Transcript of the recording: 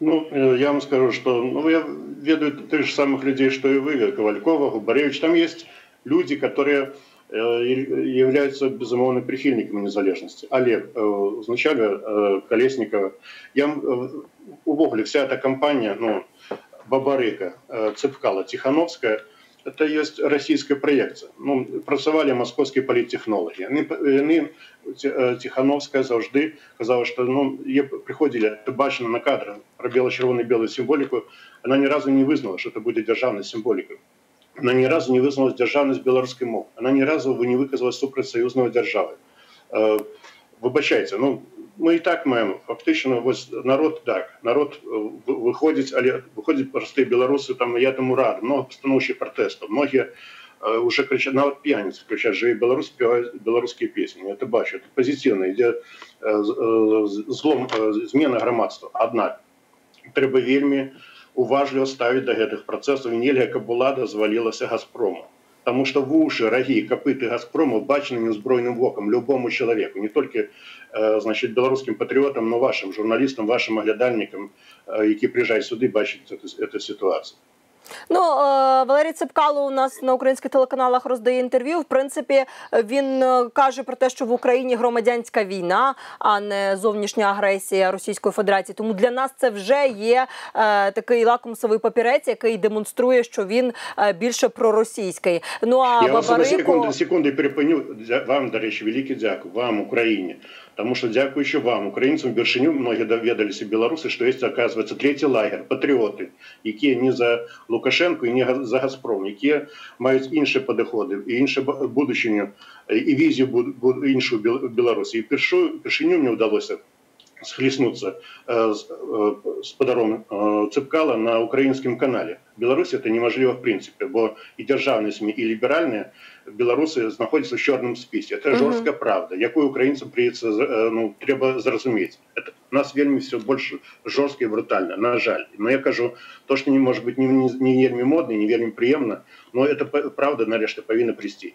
Ну, э, я вам скажу, что ну, я ведаю тех же самых людей, что и вы, Ковалькова, Губаревич. Там есть люди, которые э, являются безумовно прихильниками незалежности. Олег, вначале э, Колесникова. Я увогуле вся эта компания, ну, Бабарыка, Цепкала, Тихановская – это есть российская проекция. Ну, працавалі московские политтехнологи. Они, они Тихановская завжди казала, что ну, приходили, бачено на кадрах про бело-червоно-белую символику, она ни разу не вызнала, что это будет державной символикой. Она ни разу не вызнала державность белорусской мовы. Она ни разу не выказала супротив союзної держави. Вибачайте, ну ми і так маємо фактично ось народ так народ виходить але виходять прості білоруси там я тому рад много постановчих протестів многі уже кричат нават п'яницы кричат живі беларусь спевают беларускія песні это бачу это позитивно ідзе злом змена грамадства аднак трэба вельмі уважліва ставіць да гэтых працэсаў нельга каб улада звалілася газпрому Потому что вуши, роги, копыты Газпрома бачены неузброенным воком любому человеку, не только э, значит, белорусским патриотам, но вашим журналистам, вашим оглядальникам, э, які приїжджають сюди, бачать эту, эту ситуацию. Ну е, Валерій Цепкало у нас на українських телеканалах роздає інтерв'ю. В принципі, він е, каже про те, що в Україні громадянська війна, а не зовнішня агресія Російської Федерації. Тому для нас це вже є е, такий лакмусовий папірець, який демонструє, що він більше проросійський. Ну а Я Бабарико... секунду, секунду перепиню вам, до речі, велике дякую вам, Україні. Потому что, дякуючи вам, украинцам, вершиню, многие доведались белорусы, что есть, оказывается, третий лагерь, патриоты, які не за Лукашенко і не за Газпром, які мають інші підходи, і інше будущее, і візію іншу Білорусі. І першу, першиню мені вдалося схлестнуться э, с э, подаром э, Цепкала на украинском канале. В Беларуси это неможливо в принципе, бо и державные СМИ, и либеральные белорусы находятся в черном списке. Это жорстка правда, якую украинцам придется, ну, треба зразуметь. Это у нас вельми все больше жорстко и брутально, на жаль. Но я кажу, то, что не может быть не, не, не вельми модно, не вельми приемно, но это правда нарешті повинна прийти.